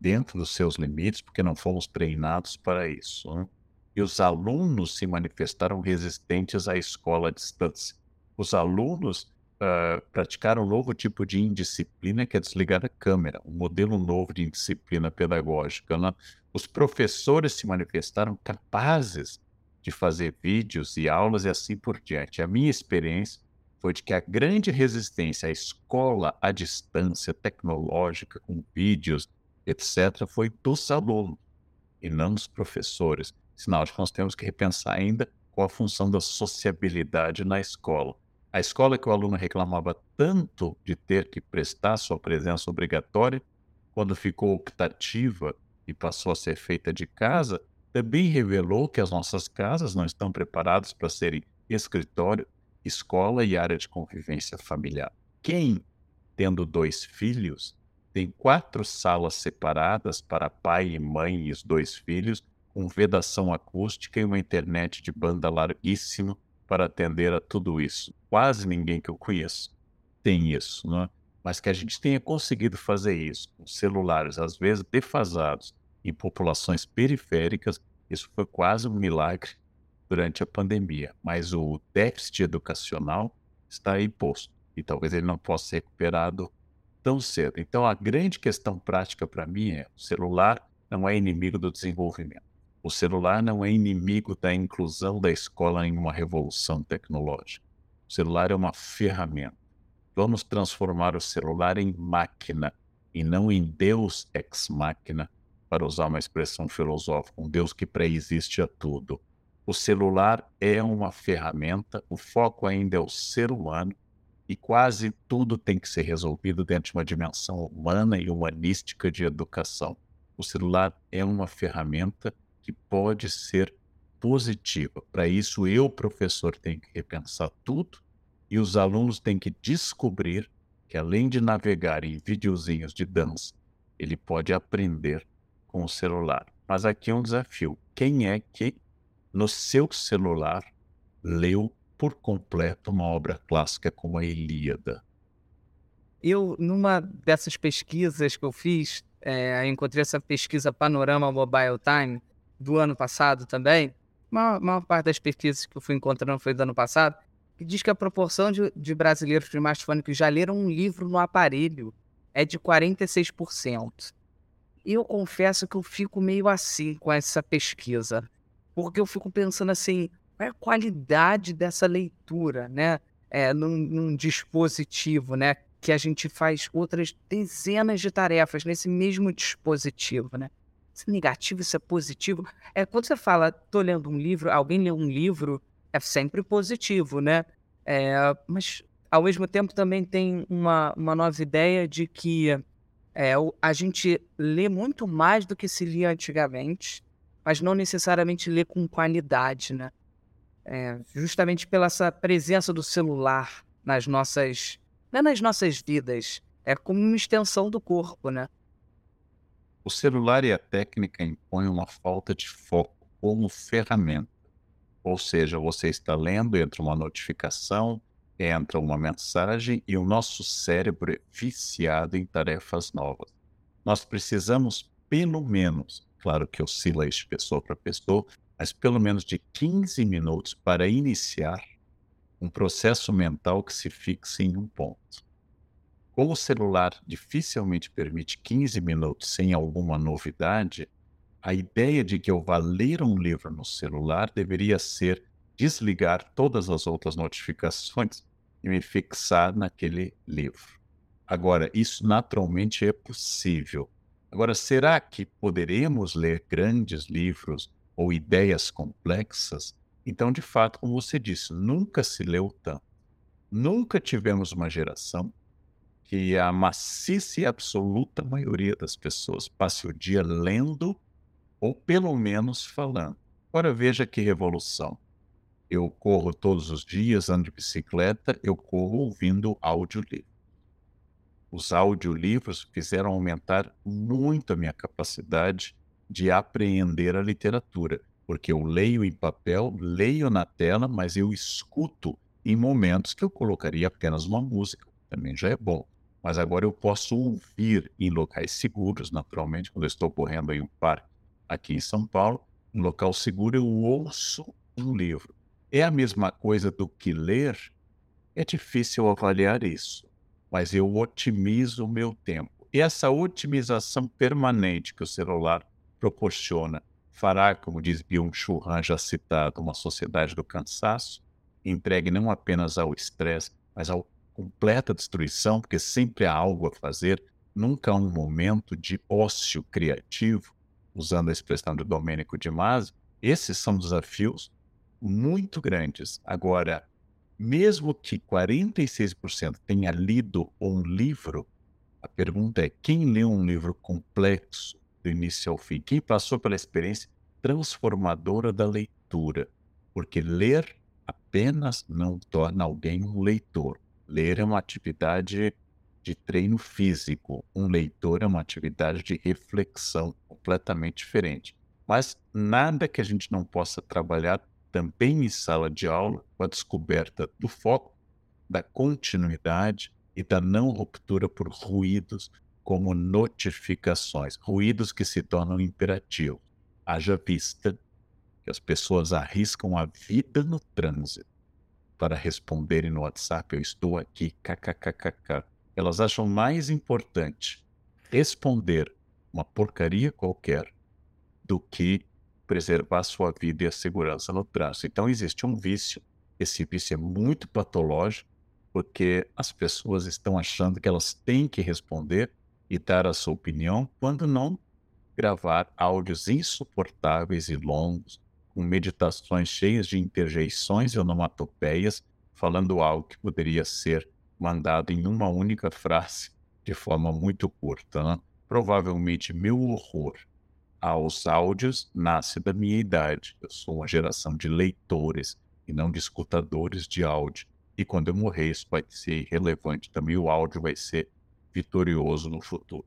dentro dos seus limites, porque não fomos treinados para isso. Né? E os alunos se manifestaram resistentes à escola à distância. Os alunos uh, praticaram um novo tipo de indisciplina, que é desligar a câmera, um modelo novo de indisciplina pedagógica. Né? Os professores se manifestaram capazes de fazer vídeos e aulas e assim por diante. A minha experiência foi de que a grande resistência à escola à distância tecnológica, com vídeos, etc., foi dos alunos e não dos professores. Sinal de que nós temos que repensar ainda qual a função da sociabilidade na escola. A escola que o aluno reclamava tanto de ter que prestar sua presença obrigatória, quando ficou optativa e passou a ser feita de casa, também revelou que as nossas casas não estão preparadas para serem escritório, escola e área de convivência familiar. Quem, tendo dois filhos, tem quatro salas separadas para pai e mãe e os dois filhos, com vedação acústica e uma internet de banda larguíssima para atender a tudo isso. Quase ninguém que eu conheço tem isso, né? mas que a gente tenha conseguido fazer isso com celulares, às vezes defasados, em populações periféricas, isso foi quase um milagre durante a pandemia. Mas o déficit educacional está aí posto e talvez ele não possa ser recuperado tão cedo. Então, a grande questão prática para mim é: o celular não é inimigo do desenvolvimento. O celular não é inimigo da inclusão da escola em uma revolução tecnológica. O celular é uma ferramenta. Vamos transformar o celular em máquina e não em Deus ex máquina, para usar uma expressão filosófica, um Deus que pré-existe a tudo. O celular é uma ferramenta, o foco ainda é o ser humano e quase tudo tem que ser resolvido dentro de uma dimensão humana e humanística de educação. O celular é uma ferramenta que pode ser positiva. Para isso, eu, professor, tenho que repensar tudo e os alunos têm que descobrir que, além de navegar em videozinhos de dança, ele pode aprender com o celular. Mas aqui é um desafio. Quem é que, no seu celular, leu por completo uma obra clássica como a Ilíada? Eu, numa dessas pesquisas que eu fiz, é, encontrei essa pesquisa Panorama Mobile Time, do ano passado também, a maior parte das pesquisas que eu fui encontrando foi do ano passado, que diz que a proporção de, de brasileiros com smartphone que já leram um livro no aparelho é de 46%. E eu confesso que eu fico meio assim com essa pesquisa, porque eu fico pensando assim, qual é a qualidade dessa leitura, né? É, num, num dispositivo, né? Que a gente faz outras dezenas de tarefas nesse mesmo dispositivo, né? Isso é negativo, isso é positivo. É, quando você fala, tô lendo um livro, alguém lê um livro, é sempre positivo, né? É, mas, ao mesmo tempo, também tem uma, uma nova ideia de que é, a gente lê muito mais do que se lia antigamente, mas não necessariamente lê com qualidade, né? É, justamente pela essa presença do celular nas nossas, não é nas nossas vidas, é como uma extensão do corpo, né? O celular e a técnica impõem uma falta de foco como ferramenta. Ou seja, você está lendo, entra uma notificação, entra uma mensagem e o nosso cérebro é viciado em tarefas novas. Nós precisamos, pelo menos, claro que oscila de pessoa para pessoa, mas pelo menos de 15 minutos para iniciar um processo mental que se fixe em um ponto. Como o celular dificilmente permite 15 minutos sem alguma novidade, a ideia de que eu vá ler um livro no celular deveria ser desligar todas as outras notificações e me fixar naquele livro. Agora, isso naturalmente é possível. Agora, será que poderemos ler grandes livros ou ideias complexas? Então, de fato, como você disse, nunca se leu tanto. Nunca tivemos uma geração que a maciça e absoluta maioria das pessoas passe o dia lendo ou pelo menos falando. Agora veja que revolução. Eu corro todos os dias, ando de bicicleta, eu corro ouvindo audiolivro. Os audiolivros fizeram aumentar muito a minha capacidade de apreender a literatura, porque eu leio em papel, leio na tela, mas eu escuto em momentos que eu colocaria apenas uma música, também já é bom mas agora eu posso ouvir em locais seguros, naturalmente, quando eu estou correndo em um parque aqui em São Paulo, um local seguro, eu ouço um livro. É a mesma coisa do que ler? É difícil avaliar isso, mas eu otimizo o meu tempo. E essa otimização permanente que o celular proporciona fará, como diz Byung-Chul Han, já citado, uma sociedade do cansaço, entregue não apenas ao estresse, mas ao completa destruição, porque sempre há algo a fazer, nunca há um momento de ócio criativo, usando a expressão do Domênico de Masi. Esses são desafios muito grandes. Agora, mesmo que 46% tenha lido um livro, a pergunta é: quem leu um livro complexo do início ao fim? Quem passou pela experiência transformadora da leitura? Porque ler apenas não torna alguém um leitor. Ler é uma atividade de treino físico, um leitor é uma atividade de reflexão completamente diferente. Mas nada que a gente não possa trabalhar também em sala de aula com a descoberta do foco, da continuidade e da não ruptura por ruídos como notificações, ruídos que se tornam imperativos. Haja vista que as pessoas arriscam a vida no trânsito para responderem no WhatsApp, eu estou aqui, kkkk. Elas acham mais importante responder uma porcaria qualquer do que preservar sua vida e a segurança no trânsito. Então existe um vício, esse vício é muito patológico, porque as pessoas estão achando que elas têm que responder e dar a sua opinião, quando não gravar áudios insuportáveis e longos, com meditações cheias de interjeições e onomatopeias, falando algo que poderia ser mandado em uma única frase de forma muito curta. Né? Provavelmente meu horror aos áudios nasce da minha idade. Eu sou uma geração de leitores e não de escutadores de áudio. E quando eu morrer, isso vai ser relevante também. O áudio vai ser vitorioso no futuro.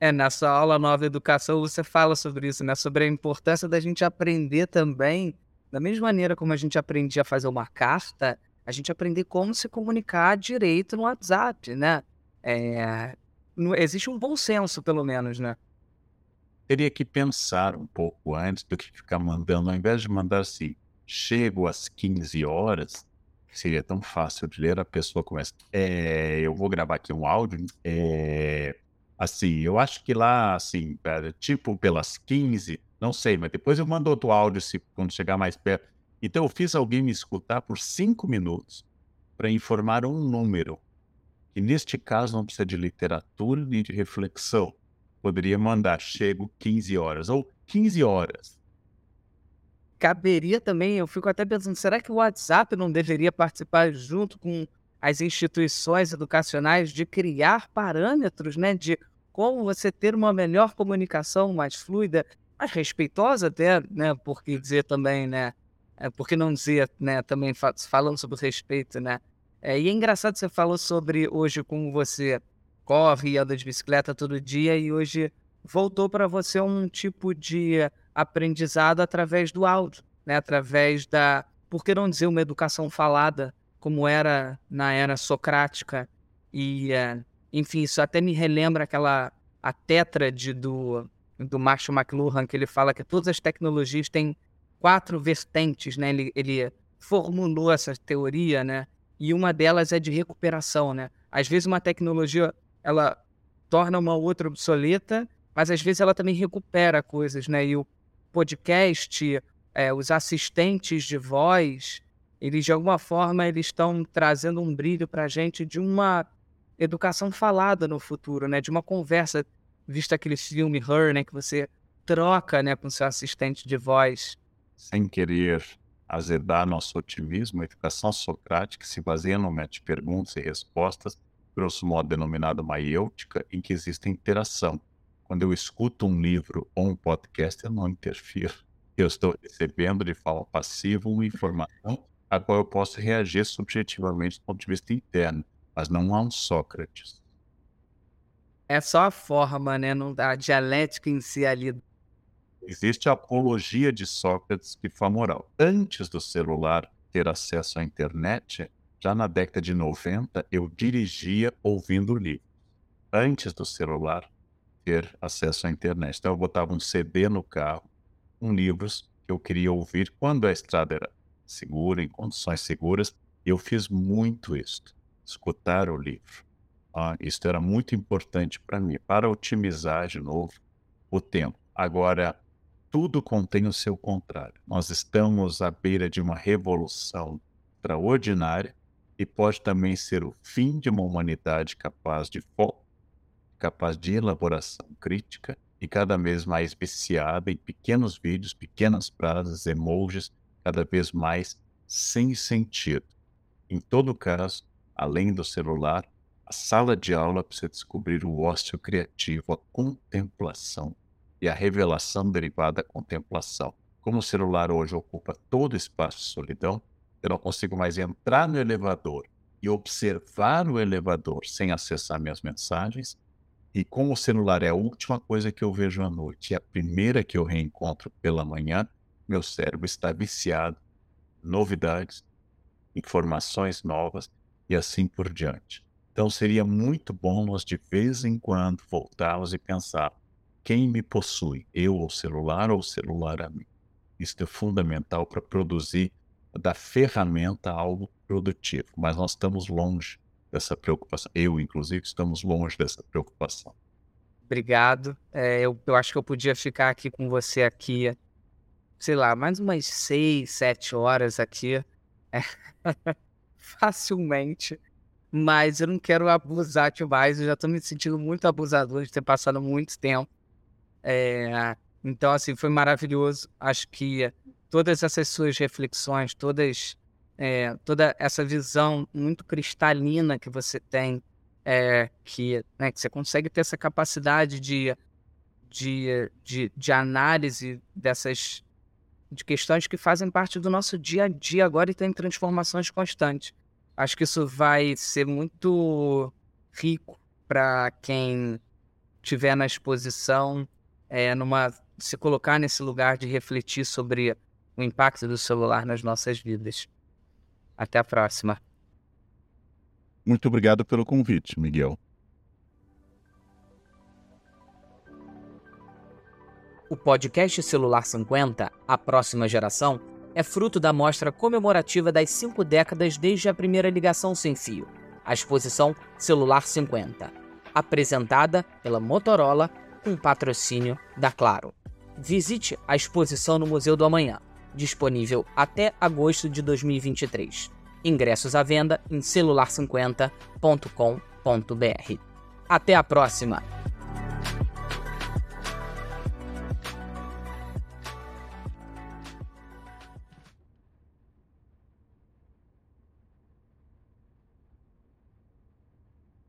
É, na sua aula nova educação você fala sobre isso, né? Sobre a importância da gente aprender também, da mesma maneira como a gente aprendia a fazer uma carta, a gente aprender como se comunicar direito no WhatsApp, né? É, existe um bom senso, pelo menos, né? Teria que pensar um pouco antes do que ficar mandando, ao invés de mandar assim, chego às 15 horas, seria tão fácil de ler, a pessoa começa, é, eu vou gravar aqui um áudio, é, Assim, eu acho que lá, assim, tipo pelas 15, não sei, mas depois eu mando outro áudio se, quando chegar mais perto. Então eu fiz alguém me escutar por cinco minutos para informar um número, que neste caso não precisa de literatura nem de reflexão. Poderia mandar, chego 15 horas, ou 15 horas. Caberia também, eu fico até pensando, será que o WhatsApp não deveria participar junto com as instituições educacionais de criar parâmetros, né, de como você ter uma melhor comunicação mais fluida, mais respeitosa até, né? Por que dizer também, né? É, por que não dizer, né? Também falando sobre respeito, né? É, e é engraçado você falou sobre hoje como você corre e anda de bicicleta todo dia e hoje voltou para você um tipo de aprendizado através do áudio, né? através da, por que não dizer, uma educação falada, como era na era socrática. E, é, enfim, isso até me relembra aquela a tétrade do, do Marshall McLuhan, que ele fala que todas as tecnologias têm quatro vertentes, né? Ele, ele formulou essa teoria, né? E uma delas é de recuperação, né? Às vezes uma tecnologia, ela torna uma outra obsoleta, mas às vezes ela também recupera coisas, né? E o podcast, é, os assistentes de voz, eles de alguma forma eles estão trazendo um brilho para a gente de uma educação falada no futuro, né? De uma conversa, visto aquele filme Her, né? Que você troca, né, com seu assistente de voz. Sem querer azedar nosso otimismo, a educação socrática se baseia no método de perguntas e respostas, grosso modo denominado maiêutica, em que existe interação. Quando eu escuto um livro ou um podcast, eu não interfiro. Eu estou recebendo de forma passiva uma informação a qual eu posso reagir subjetivamente do ponto de vista interno mas não há um Sócrates. É só a forma, né? Não a dialética em si ali. Existe a apologia de Sócrates que foi moral. Antes do celular ter acesso à internet, já na década de 90, eu dirigia ouvindo livros. Antes do celular ter acesso à internet. Então eu botava um CD no carro, com livros que eu queria ouvir quando a estrada era segura, em condições seguras. Eu fiz muito isso escutar o livro. Ah, isso era muito importante para mim, para otimizar de novo o tempo. Agora, tudo contém o seu contrário. Nós estamos à beira de uma revolução extraordinária e pode também ser o fim de uma humanidade capaz de foco, capaz de elaboração crítica e cada vez mais viciada em pequenos vídeos, pequenas frases, emojis, cada vez mais sem sentido. Em todo caso, além do celular, a sala de aula você descobrir o ócio criativo, a contemplação e a revelação derivada da contemplação. Como o celular hoje ocupa todo o espaço de solidão, eu não consigo mais entrar no elevador e observar o elevador sem acessar minhas mensagens. E como o celular é a última coisa que eu vejo à noite e a primeira que eu reencontro pela manhã, meu cérebro está viciado. Novidades, informações novas e assim por diante. Então seria muito bom nós de vez em quando voltarmos e pensar quem me possui, eu ou celular ou celular a mim. Isso é fundamental para produzir da ferramenta algo produtivo, mas nós estamos longe dessa preocupação. Eu, inclusive, estamos longe dessa preocupação. Obrigado. É, eu, eu acho que eu podia ficar aqui com você aqui, sei lá, mais umas seis, sete horas aqui. É. facilmente, mas eu não quero abusar demais. Eu já estou me sentindo muito abusador de ter passado muito tempo. É, então, assim, foi maravilhoso. Acho que todas essas suas reflexões, todas, é, toda essa visão muito cristalina que você tem, é, que, né, que você consegue ter essa capacidade de, de, de, de análise dessas de questões que fazem parte do nosso dia a dia agora e tem transformações constantes. Acho que isso vai ser muito rico para quem tiver na exposição, é, numa se colocar nesse lugar de refletir sobre o impacto do celular nas nossas vidas. Até a próxima. Muito obrigado pelo convite, Miguel. O podcast Celular 50, a próxima geração, é fruto da mostra comemorativa das cinco décadas desde a primeira ligação sem fio, a exposição Celular 50, apresentada pela Motorola com patrocínio da Claro. Visite a exposição no Museu do Amanhã, disponível até agosto de 2023. Ingressos à venda em celular50.com.br. Até a próxima!